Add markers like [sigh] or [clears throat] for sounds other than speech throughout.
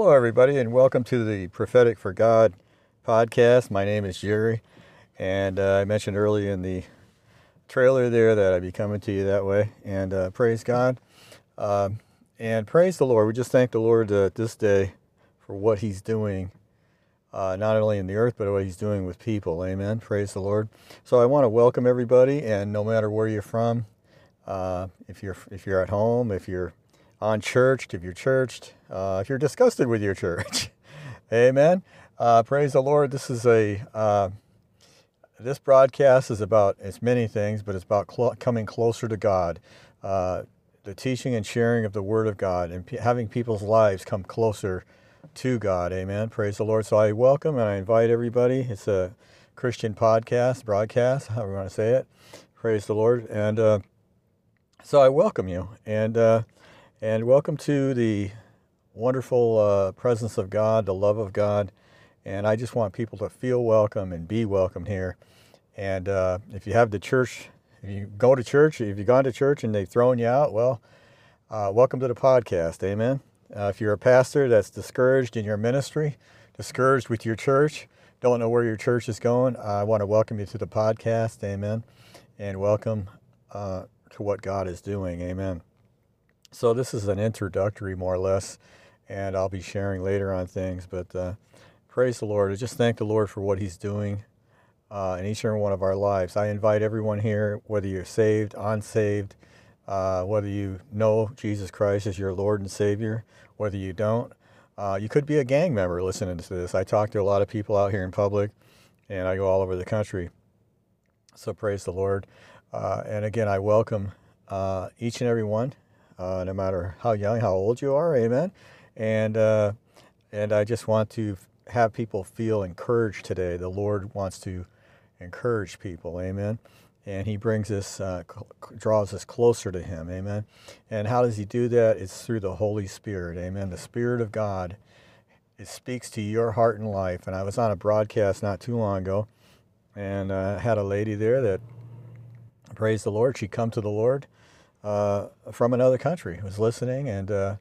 Hello, everybody, and welcome to the Prophetic for God podcast. My name is Jerry, and uh, I mentioned earlier in the trailer there that I'd be coming to you that way. And uh, praise God, um, and praise the Lord. We just thank the Lord uh, this day for what He's doing, uh, not only in the earth, but what He's doing with people. Amen. Praise the Lord. So I want to welcome everybody, and no matter where you're from, uh, if you're if you're at home, if you're on church, if you're churched, uh, if you're disgusted with your church. [laughs] Amen. Uh, praise the Lord. This is a uh, this broadcast is about it's many things, but it's about cl- coming closer to God, uh, the teaching and sharing of the Word of God, and p- having people's lives come closer to God. Amen. Praise the Lord. So I welcome and I invite everybody. It's a Christian podcast, broadcast, however you want to say it. Praise the Lord. And uh, so I welcome you. And uh, and welcome to the wonderful uh, presence of God, the love of God. And I just want people to feel welcome and be welcome here. And uh, if you have the church, if you go to church, if you've gone to church and they've thrown you out, well, uh, welcome to the podcast. Amen. Uh, if you're a pastor that's discouraged in your ministry, discouraged with your church, don't know where your church is going, I want to welcome you to the podcast. Amen. And welcome uh, to what God is doing. Amen. So this is an introductory, more or less, and I'll be sharing later on things. But uh, praise the Lord. I just thank the Lord for what He's doing uh, in each and every one of our lives. I invite everyone here, whether you're saved, unsaved, uh, whether you know Jesus Christ as your Lord and Savior, whether you don't. Uh, you could be a gang member listening to this. I talk to a lot of people out here in public, and I go all over the country. So praise the Lord. Uh, and again, I welcome uh, each and every one uh, no matter how young, how old you are. Amen. And uh, and I just want to have people feel encouraged today. The Lord wants to encourage people. Amen. And He brings us, uh, draws us closer to Him. Amen. And how does He do that? It's through the Holy Spirit. Amen. The Spirit of God. It speaks to your heart and life. And I was on a broadcast not too long ago, and I uh, had a lady there that, praise the Lord, she come to the Lord uh, from another country was listening, and uh,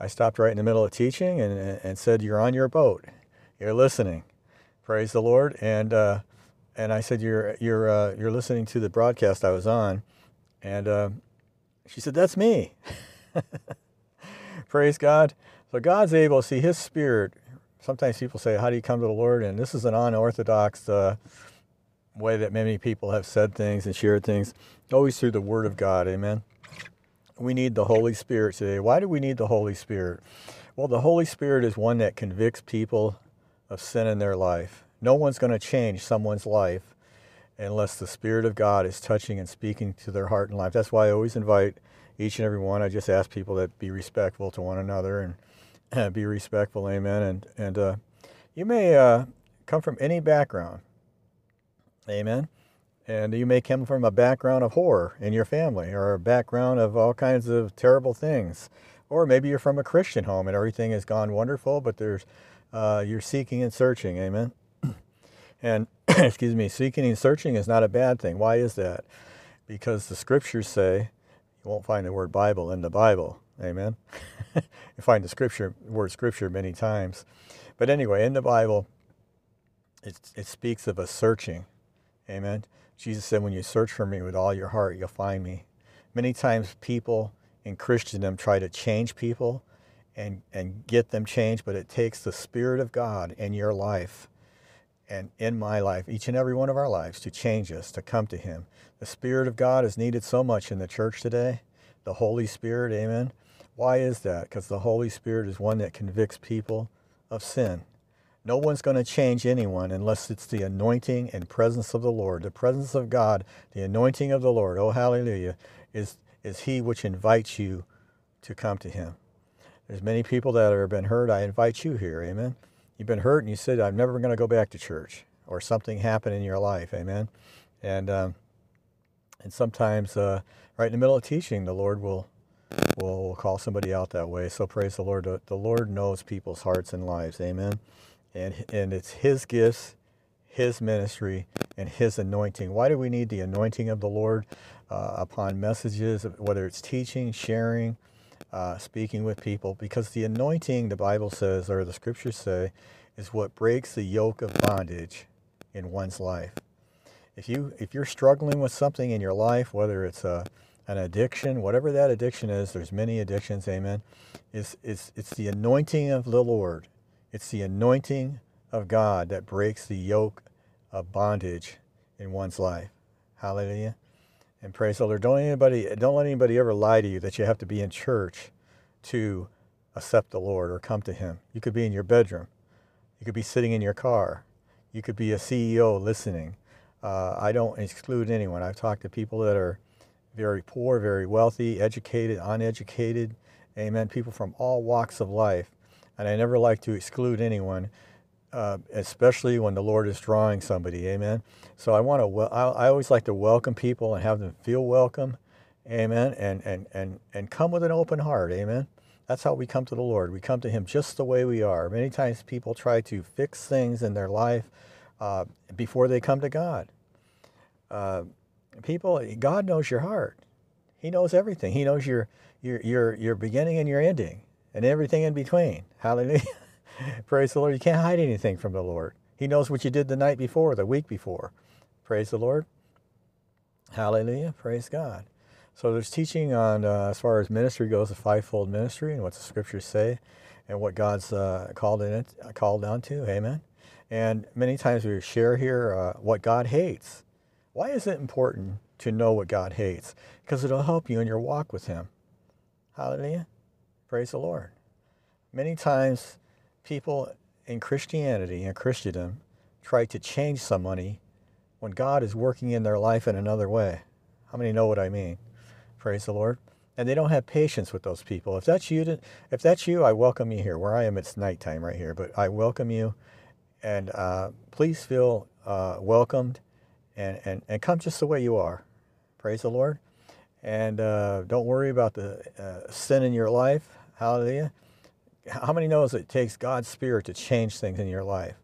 I stopped right in the middle of teaching and, and said, "You're on your boat. You're listening. Praise the Lord." And uh, and I said, "You're you're uh, you're listening to the broadcast I was on," and uh, she said, "That's me." [laughs] Praise God. So God's able. to See His Spirit. Sometimes people say, "How do you come to the Lord?" And this is an unorthodox uh, way that many people have said things and shared things. Always through the Word of God. Amen we need the Holy Spirit today. Why do we need the Holy Spirit? Well, the Holy Spirit is one that convicts people of sin in their life. No one's going to change someone's life unless the Spirit of God is touching and speaking to their heart and life. That's why I always invite each and every one. I just ask people that be respectful to one another and [clears throat] be respectful. Amen. And and uh, you may uh, come from any background. Amen. And you may come from a background of horror in your family or a background of all kinds of terrible things. Or maybe you're from a Christian home and everything has gone wonderful, but there's uh, you're seeking and searching. Amen. [clears throat] and [clears throat] excuse me, seeking and searching is not a bad thing. Why is that? Because the scriptures say you won't find the word Bible in the Bible. Amen. [laughs] you find the scripture word scripture many times. But anyway, in the Bible, it, it speaks of a searching. Amen. Jesus said, When you search for me with all your heart, you'll find me. Many times people in Christendom try to change people and, and get them changed, but it takes the Spirit of God in your life and in my life, each and every one of our lives, to change us, to come to Him. The Spirit of God is needed so much in the church today. The Holy Spirit, amen. Why is that? Because the Holy Spirit is one that convicts people of sin. No one's going to change anyone unless it's the anointing and presence of the Lord. The presence of God, the anointing of the Lord, oh hallelujah, is, is He which invites you to come to Him. There's many people that have been hurt. I invite you here, amen. You've been hurt and you said, I'm never going to go back to church, or something happened in your life, amen. And, um, and sometimes, uh, right in the middle of teaching, the Lord will, will, call somebody out that way. So praise the Lord. The Lord knows people's hearts and lives, amen and, and it's His gifts, His ministry, and His anointing. Why do we need the anointing of the Lord uh, upon messages, whether it's teaching, sharing, uh, speaking with people, because the anointing, the Bible says, or the scriptures say, is what breaks the yoke of bondage in one's life. If you if you're struggling with something in your life, whether it's a an addiction, whatever that addiction is, there's many addictions, amen. It's, it's, it's the anointing of the Lord. It's the anointing of God that breaks the yoke of bondage in one's life. Hallelujah. And praise the Lord. Don't anybody don't let anybody ever lie to you that you have to be in church to accept the Lord or come to him. You could be in your bedroom. You could be sitting in your car. You could be a CEO listening. Uh, I don't exclude anyone. I've talked to people that are very poor, very wealthy, educated, uneducated, amen, people from all walks of life. And I never like to exclude anyone, uh, especially when the Lord is drawing somebody, amen. So I want to, I always like to welcome people and have them feel welcome, amen, and, and, and, and come with an open heart, amen. That's how we come to the Lord. We come to Him just the way we are. Many times people try to fix things in their life uh, before they come to God. Uh, people, God knows your heart. He knows everything. He knows your your your your beginning and your ending, and everything in between. [laughs] Hallelujah. Praise the Lord. You can't hide anything from the Lord. He knows what you did the night before, the week before. Praise the Lord. Hallelujah. Praise God. So there's teaching on uh, as far as ministry goes, the fivefold ministry and what the scriptures say, and what God's uh, called in it, called down to. Amen. And many times we share here uh, what God hates. Why is it important to know what God hates? Because it'll help you in your walk with Him. Hallelujah. Praise the Lord. Many times, people in Christianity and Christendom try to change somebody when God is working in their life in another way. How many know what I mean? Praise the Lord. And they don't have patience with those people. If that's you, if that's you, I welcome you here. Where I am, it's nighttime right here, but I welcome you, and uh, please feel uh, welcomed and, and, and come just the way you are. Praise the Lord. And uh, don't worry about the uh, sin in your life. Hallelujah. How many knows it takes God's Spirit to change things in your life?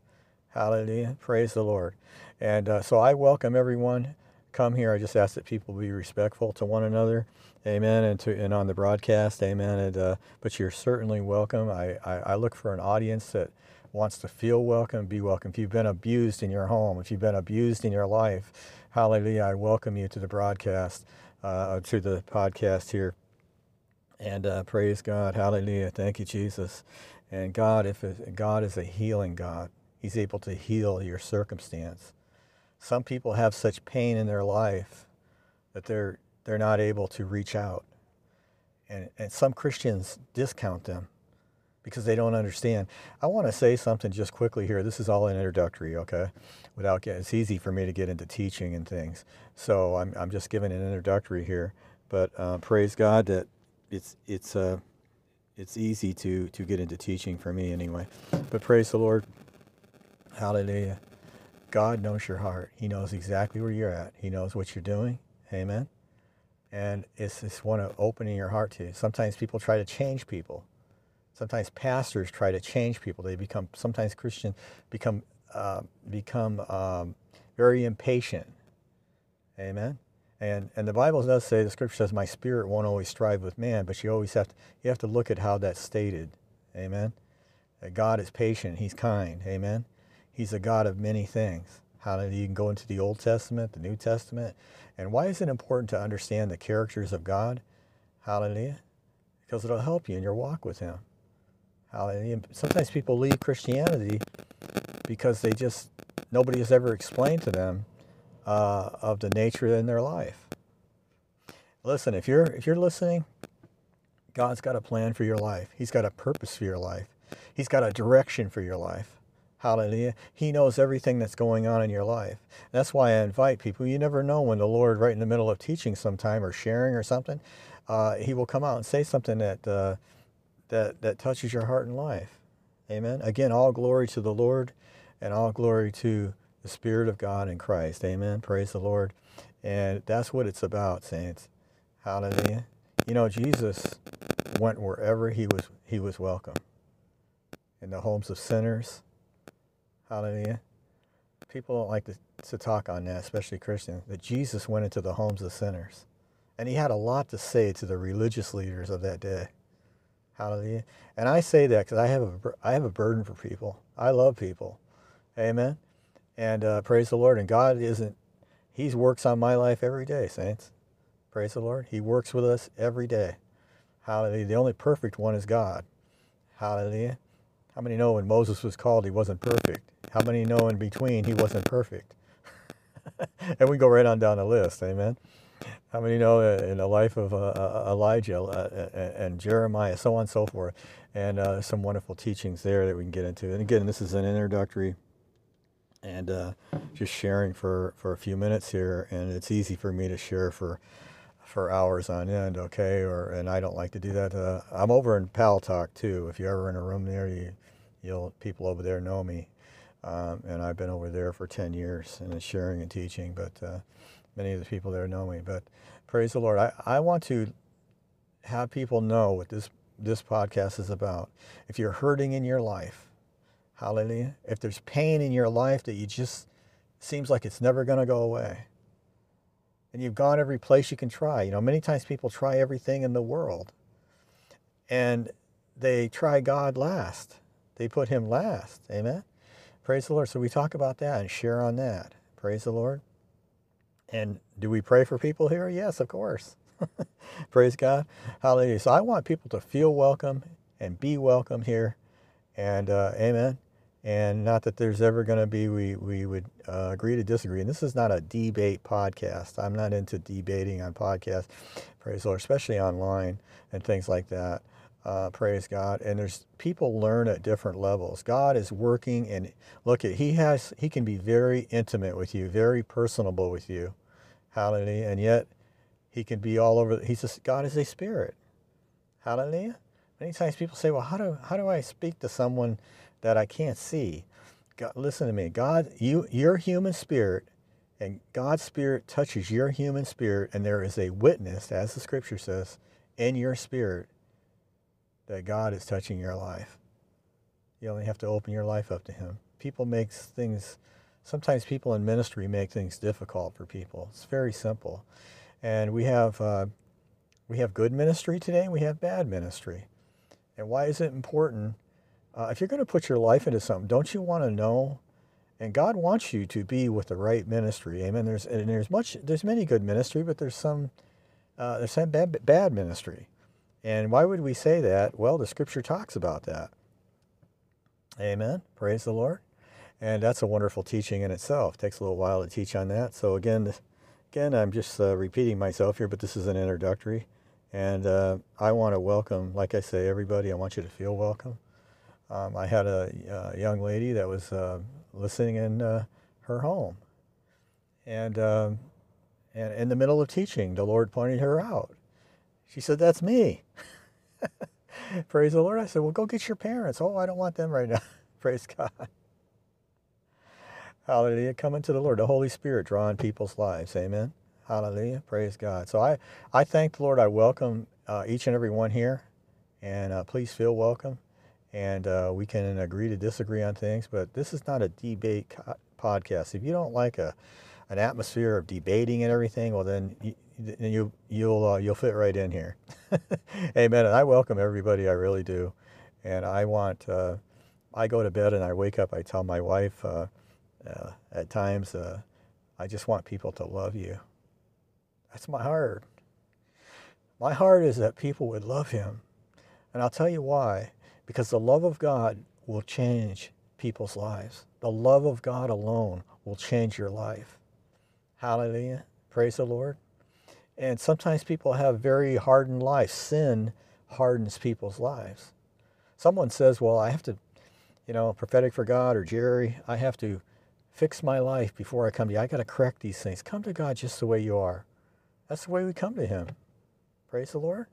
Hallelujah. Praise the Lord. And uh, so I welcome everyone. Come here. I just ask that people be respectful to one another. Amen. And to and on the broadcast. Amen. And, uh, but you're certainly welcome. I, I, I look for an audience that wants to feel welcome, be welcome. If you've been abused in your home, if you've been abused in your life, hallelujah, I welcome you to the broadcast, uh, to the podcast here. And uh, praise God, hallelujah. Thank you, Jesus. And God, if it, God is a healing God, He's able to heal your circumstance. Some people have such pain in their life that they're they're not able to reach out. And, and some Christians discount them because they don't understand. I want to say something just quickly here. This is all an introductory, okay? Without getting, it's easy for me to get into teaching and things. So I'm, I'm just giving an introductory here. But uh, praise God that it's, it's, uh, it's easy to, to get into teaching for me anyway. But praise the Lord. Hallelujah. God knows your heart. He knows exactly where you're at. He knows what you're doing. Amen. And it's just one of opening your heart to. Sometimes people try to change people Sometimes pastors try to change people. They become sometimes Christians become uh, become um, very impatient. Amen. And and the Bible does say the Scripture says, "My spirit won't always strive with man," but you always have to you have to look at how that's stated. Amen. That God is patient. He's kind. Amen. He's a God of many things. Hallelujah. You can go into the Old Testament, the New Testament. And why is it important to understand the characters of God? Hallelujah. Because it'll help you in your walk with Him. Hallelujah. Sometimes people leave Christianity because they just, nobody has ever explained to them uh, of the nature in their life. Listen, if you're, if you're listening, God's got a plan for your life. He's got a purpose for your life. He's got a direction for your life. Hallelujah. He knows everything that's going on in your life. That's why I invite people. You never know when the Lord, right in the middle of teaching sometime or sharing or something, uh, He will come out and say something that uh, that, that touches your heart and life. Amen. Again, all glory to the Lord and all glory to the Spirit of God in Christ. Amen. Praise the Lord. And that's what it's about, saints. Hallelujah. You know, Jesus went wherever he was he was welcome. In the homes of sinners. Hallelujah. People don't like to, to talk on that, especially Christians, that Jesus went into the homes of sinners. And he had a lot to say to the religious leaders of that day. Hallelujah. And I say that because I have a I have a burden for people. I love people. Amen. And uh, praise the Lord. And God isn't. He works on my life every day, saints. Praise the Lord. He works with us every day. Hallelujah. The only perfect one is God. Hallelujah. How many know when Moses was called, he wasn't perfect? How many know in between, he wasn't perfect? [laughs] and we go right on down the list. Amen. How many know in the life of uh, uh Elijah uh, and Jeremiah, so on and so forth, and uh, some wonderful teachings there that we can get into. And again, this is an introductory and uh, just sharing for, for a few minutes here. And it's easy for me to share for for hours on end, okay? Or and I don't like to do that. Uh, I'm over in Paltalk too. If you're ever in a room there, you you'll people over there know me, um, and I've been over there for 10 years and sharing and teaching. But uh, many of the people there know me. But praise the Lord. I, I want to have people know what this this podcast is about. If you're hurting in your life, hallelujah. If there's pain in your life that you just seems like it's never going to go away and you've gone every place you can try. You know, many times people try everything in the world and they try God last. They put him last. Amen. Praise the Lord. So we talk about that and share on that. Praise the Lord. And do we pray for people here? Yes, of course. [laughs] Praise God. Hallelujah. So I want people to feel welcome and be welcome here. And uh, amen and not that there's ever going to be we we would uh, agree to disagree. And this is not a debate podcast. I'm not into debating on podcasts praise lord especially online and things like that. Uh, praise god. And there's people learn at different levels. God is working and look at he has he can be very intimate with you very personable with you. Hallelujah. And yet he can be all over he's a, god is a spirit. Hallelujah. Many times people say well how do how do i speak to someone that I can't see. God, listen to me. God, you, your human spirit and God's spirit touches your human spirit, and there is a witness, as the scripture says, in your spirit that God is touching your life. You only have to open your life up to Him. People make things, sometimes people in ministry make things difficult for people. It's very simple. And we have, uh, we have good ministry today, we have bad ministry. And why is it important uh, if you're going to put your life into something, don't you want to know? And God wants you to be with the right ministry. Amen. There's and there's much there's many good ministry, but there's some uh, there's some bad, bad ministry. And why would we say that? Well, the Scripture talks about that. Amen. Praise the Lord. And that's a wonderful teaching in itself. It takes a little while to teach on that. So again, again, I'm just uh, repeating myself here, but this is an introductory. And uh, I want to welcome, like I say, everybody. I want you to feel welcome. Um, I had a, a, young lady that was uh, listening in uh, her home. And, uh, and in the middle of teaching, the Lord pointed her out. She said, That's me. [laughs] Praise the Lord. I said, Well, go get your parents. Oh, I don't want them right now. [laughs] Praise God. Hallelujah. Coming to the Lord, the Holy Spirit drawing people's lives. Amen. Hallelujah. Praise God. So I, I thank the Lord. I welcome uh, each and every one here. And uh, please feel welcome and uh, we can agree to disagree on things. But this is not a debate podcast. If you don't like a an atmosphere of debating and everything, well then you, you you'll uh, you'll fit right in here. [laughs] Amen. And I welcome everybody. I really do. And I want. Uh, I go to bed and I wake up. I tell my wife uh, uh, at times, uh, I just want people to love you. That's my heart. My heart is that people would love him. And I'll tell you why because the love of God will change people's lives. The love of God alone will change your life. Hallelujah. Praise the Lord. And sometimes people have very hardened lives. Sin hardens people's lives. Someone says, Well, I have to, you know, prophetic for God or Jerry, I have to fix my life before I come to you. I got to correct these things. Come to God just the way you are. That's the way we come to Him. Praise the Lord.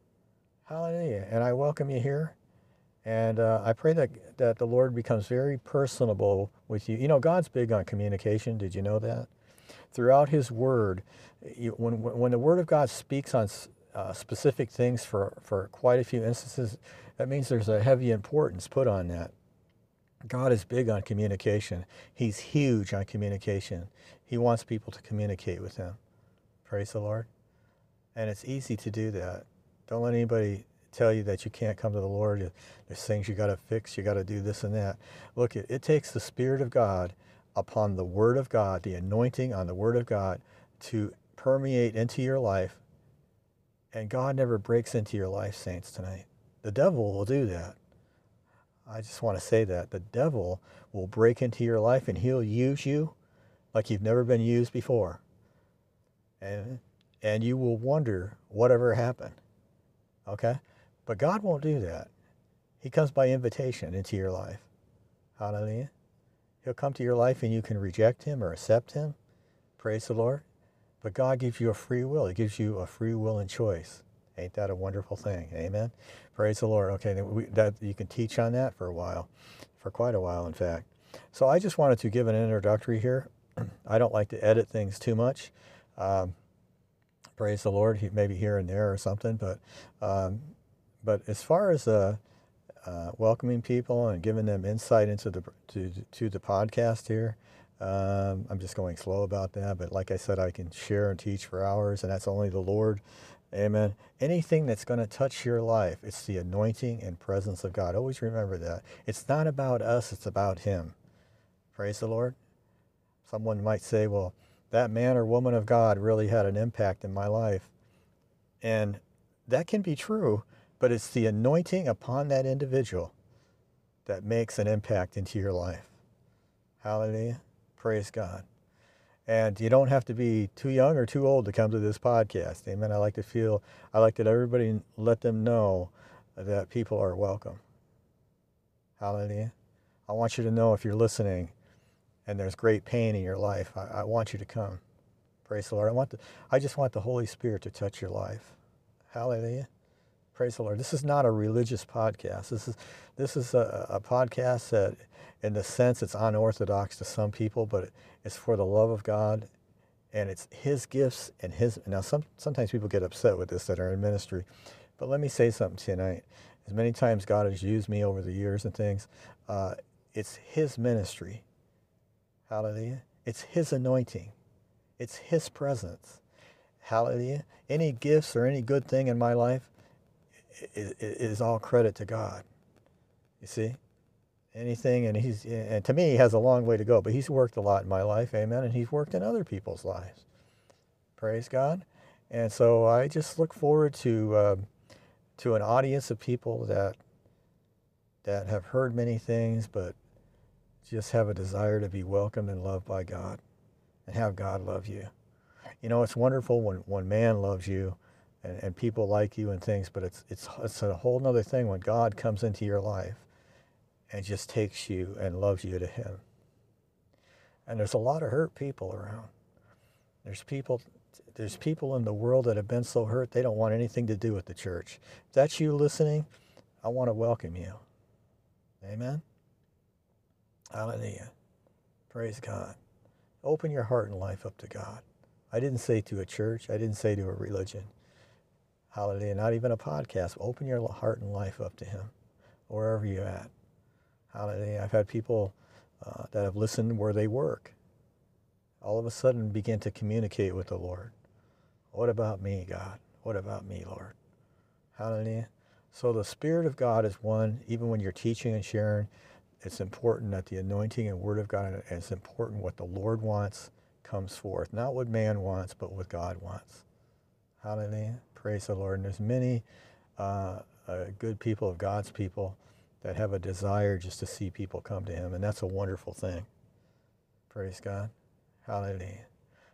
Hallelujah. And I welcome you here. And uh, I pray that, that the Lord becomes very personable with you. You know, God's big on communication. Did you know that? Throughout His Word, you, when, when the Word of God speaks on uh, specific things for, for quite a few instances, that means there's a heavy importance put on that. God is big on communication. He's huge on communication. He wants people to communicate with Him. Praise the Lord. And it's easy to do that. Don't let anybody tell you that you can't come to the Lord. There's things you got to fix. You got to do this and that. Look, it, it takes the Spirit of God upon the Word of God, the anointing on the Word of God, to permeate into your life. And God never breaks into your life, saints, tonight. The devil will do that. I just want to say that. The devil will break into your life and he'll use you like you've never been used before. And, and you will wonder whatever happened. Okay? But God won't do that. He comes by invitation into your life. Hallelujah. He'll come to your life and you can reject him or accept him. Praise the Lord. But God gives you a free will. He gives you a free will and choice. Ain't that a wonderful thing? Amen. Praise the Lord. Okay, we, that you can teach on that for a while, for quite a while, in fact. So I just wanted to give an introductory here. [clears throat] I don't like to edit things too much. Um, praise the Lord, maybe here and there or something. But um, but as far as uh, uh, welcoming people and giving them insight into the to to the podcast here, um, I'm just going slow about that. But like I said, I can share and teach for hours, and that's only the Lord. Amen. Anything that's going to touch your life, it's the anointing and presence of God. Always remember that. It's not about us, it's about Him. Praise the Lord. Someone might say, well, that man or woman of God really had an impact in my life. And that can be true, but it's the anointing upon that individual that makes an impact into your life. Hallelujah. Praise God. And you don't have to be too young or too old to come to this podcast. Amen. I like to feel, I like that everybody let them know that people are welcome. Hallelujah. I want you to know if you're listening and there's great pain in your life, I, I want you to come. Praise the Lord. I want the, I just want the Holy Spirit to touch your life. Hallelujah. Praise the Lord. This is not a religious podcast. This is this is a, a podcast that, in the sense, it's unorthodox to some people, but it's for the love of God, and it's His gifts and His. Now, some sometimes people get upset with this that are in ministry, but let me say something tonight. As many times God has used me over the years and things, uh, it's His ministry. Hallelujah. It's His anointing. It's His presence. Hallelujah. Any gifts or any good thing in my life is all credit to God. You see? Anything, and he's, and to me, he has a long way to go, but he's worked a lot in my life, amen, and he's worked in other people's lives. Praise God. And so I just look forward to, uh, to an audience of people that, that have heard many things, but just have a desire to be welcomed and loved by God and have God love you. You know, it's wonderful when, when man loves you and, and people like you and things, but it's, it's, it's a whole other thing when God comes into your life and just takes you and loves you to Him. And there's a lot of hurt people around. There's people, there's people in the world that have been so hurt they don't want anything to do with the church. If that's you listening, I want to welcome you. Amen. Hallelujah. Praise God. Open your heart and life up to God. I didn't say to a church. I didn't say to a religion. Hallelujah. Not even a podcast. Open your heart and life up to Him, wherever you're at. Hallelujah. I've had people uh, that have listened where they work. All of a sudden begin to communicate with the Lord. What about me, God? What about me, Lord? Hallelujah. So the Spirit of God is one, even when you're teaching and sharing, it's important that the anointing and Word of God, it's important what the Lord wants comes forth. Not what man wants, but what God wants. Hallelujah. Praise the Lord. And there's many uh, uh, good people of God's people that have a desire just to see people come to Him, and that's a wonderful thing. Praise God. Hallelujah.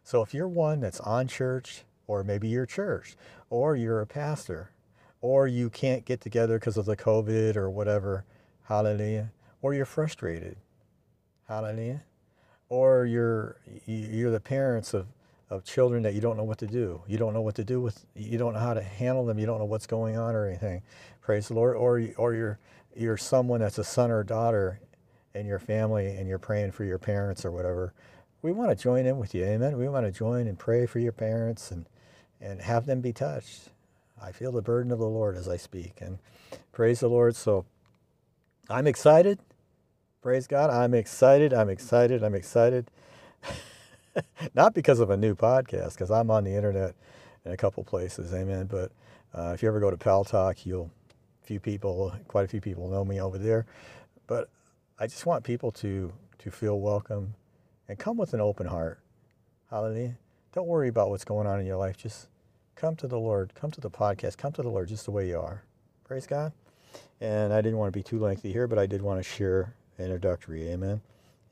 So if you're one that's on church, or maybe you're church, or you're a pastor, or you can't get together because of the COVID or whatever, hallelujah, or you're frustrated, hallelujah, or you're you're the parents of of children that you don't know what to do. You don't know what to do with. You don't know how to handle them. You don't know what's going on or anything. Praise the Lord. Or or you're you're someone that's a son or daughter in your family and you're praying for your parents or whatever. We want to join in with you. Amen. We want to join and pray for your parents and and have them be touched. I feel the burden of the Lord as I speak and praise the Lord. So I'm excited. Praise God. I'm excited. I'm excited. I'm excited. [laughs] [laughs] Not because of a new podcast, because I'm on the internet in a couple places, amen. But uh, if you ever go to Paltalk, you'll few people, quite a few people know me over there, but I just want people to to feel welcome and come with an open heart. Hallelujah. Don't worry about what's going on in your life. Just come to the Lord. Come to the podcast. Come to the Lord just the way you are. Praise God. And I didn't want to be too lengthy here, but I did want to share introductory. Amen.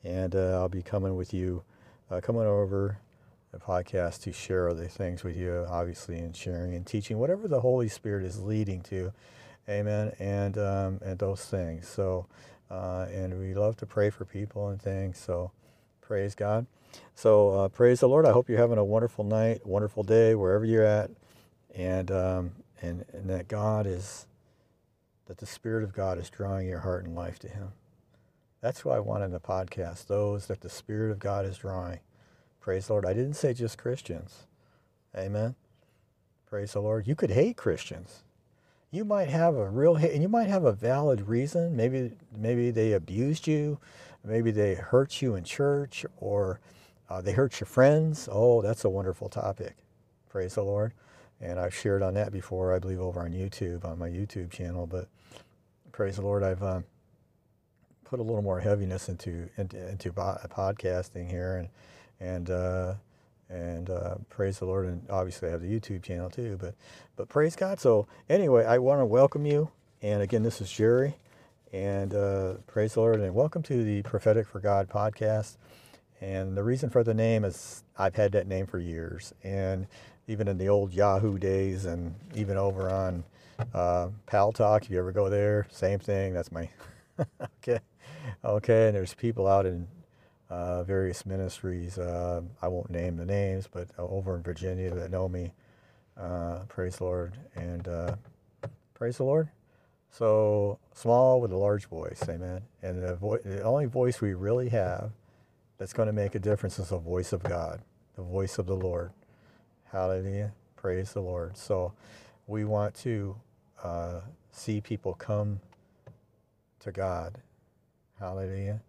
And uh, I'll be coming with you, uh, coming over the podcast to share other things with you, obviously, and sharing and teaching whatever the Holy Spirit is leading to. Amen. And um, and those things. So, uh, and we love to pray for people and things. So, praise God. So, uh, praise the Lord. I hope you're having a wonderful night, wonderful day, wherever you're at, and um, and and that God is, that the Spirit of God is drawing your heart and life to Him. That's who I want in the podcast. Those that the Spirit of God is drawing. Praise the Lord. I didn't say just Christians. Amen. Praise the Lord. You could hate Christians. You might have a real hate, and you might have a valid reason. Maybe maybe they abused you, maybe they hurt you in church, or uh, they hurt your friends. Oh, that's a wonderful topic. Praise the Lord. And I've shared on that before, I believe, over on YouTube, on my YouTube channel. But praise the Lord, I've um, put a little more heaviness into into, into podcasting here, and and uh, and uh, praise the Lord. And obviously, I have the YouTube channel too. But but praise God. So anyway, I want to welcome you. And again, this is Jerry. And uh, praise the Lord, and welcome to the Prophetic for God podcast. And the reason for the name is I've had that name for years, and even in the old Yahoo days, and even over on uh, Paltalk, if you ever go there, same thing. That's my [laughs] okay, okay. And there's people out in uh, various ministries. Uh, I won't name the names, but over in Virginia that know me. Uh, praise the Lord and uh, praise the Lord. So small with a large voice, amen. And the, vo- the only voice we really have that's going to make a difference is the voice of God, the voice of the Lord. Hallelujah. Praise the Lord. So we want to uh, see people come to God. Hallelujah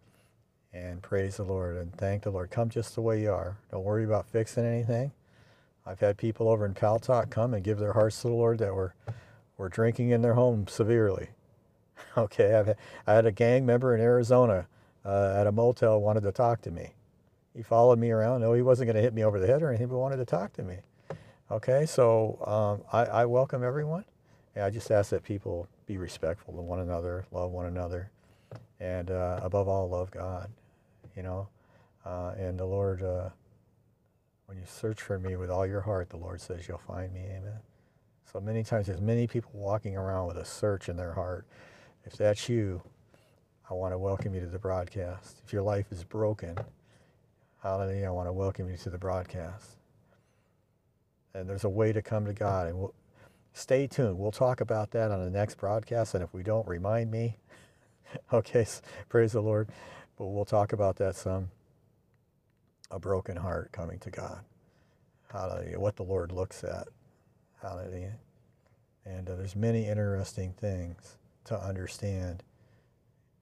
and praise the Lord and thank the Lord. Come just the way you are. Don't worry about fixing anything. I've had people over in Paltalk come and give their hearts to the Lord that were, were drinking in their home severely. [laughs] Okay, I've had, I had a gang member in Arizona uh, at a motel wanted to talk to me. He followed me around. No, he wasn't going to hit me over the head or anything, but wanted to talk to me. Okay, so um, I, I welcome everyone. And I just ask that people be respectful to one another, love one another, and uh, above all, love God you know. Uh, and the Lord, uh, when you search for me with all your heart, the Lord says you'll find me. Amen. So many times there's many people walking around with a search in their heart. If that's you, I want to welcome you to the broadcast. If your life is broken, hallelujah, I want to welcome you to the broadcast. And there's a way to come to God. And we'll, stay tuned. We'll talk about that on the next broadcast. And if we don't, remind me. [laughs] okay, praise the Lord. But we'll talk about that some. A broken heart coming to God. Hallelujah. What the Lord looks at. Hallelujah. And uh, there's many interesting things to understand.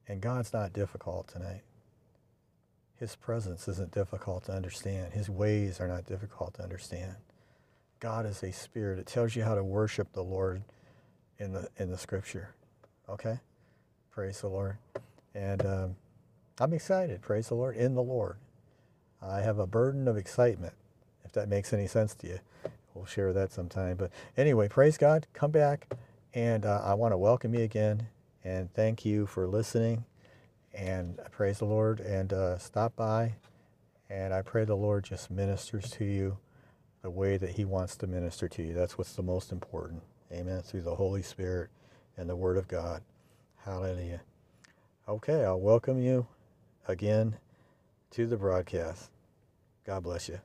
And God's not difficult tonight. His presence isn't difficult to understand. His ways are not difficult to understand. God is a spirit. It tells you how to worship the Lord in the in the scripture. Okay? Praise the Lord. And um, I'm excited, praise the Lord, in the Lord. I have a burden of excitement, if that makes any sense to you. We'll share that sometime. But anyway, praise God. Come back. And uh, I want to welcome you again and thank you for listening. And praise the Lord. And uh, stop by. And I pray the Lord just ministers to you the way that He wants to minister to you. That's what's the most important. Amen. Through the Holy Spirit and the Word of God. Hallelujah. Okay, I'll welcome you again to the broadcast. God bless you.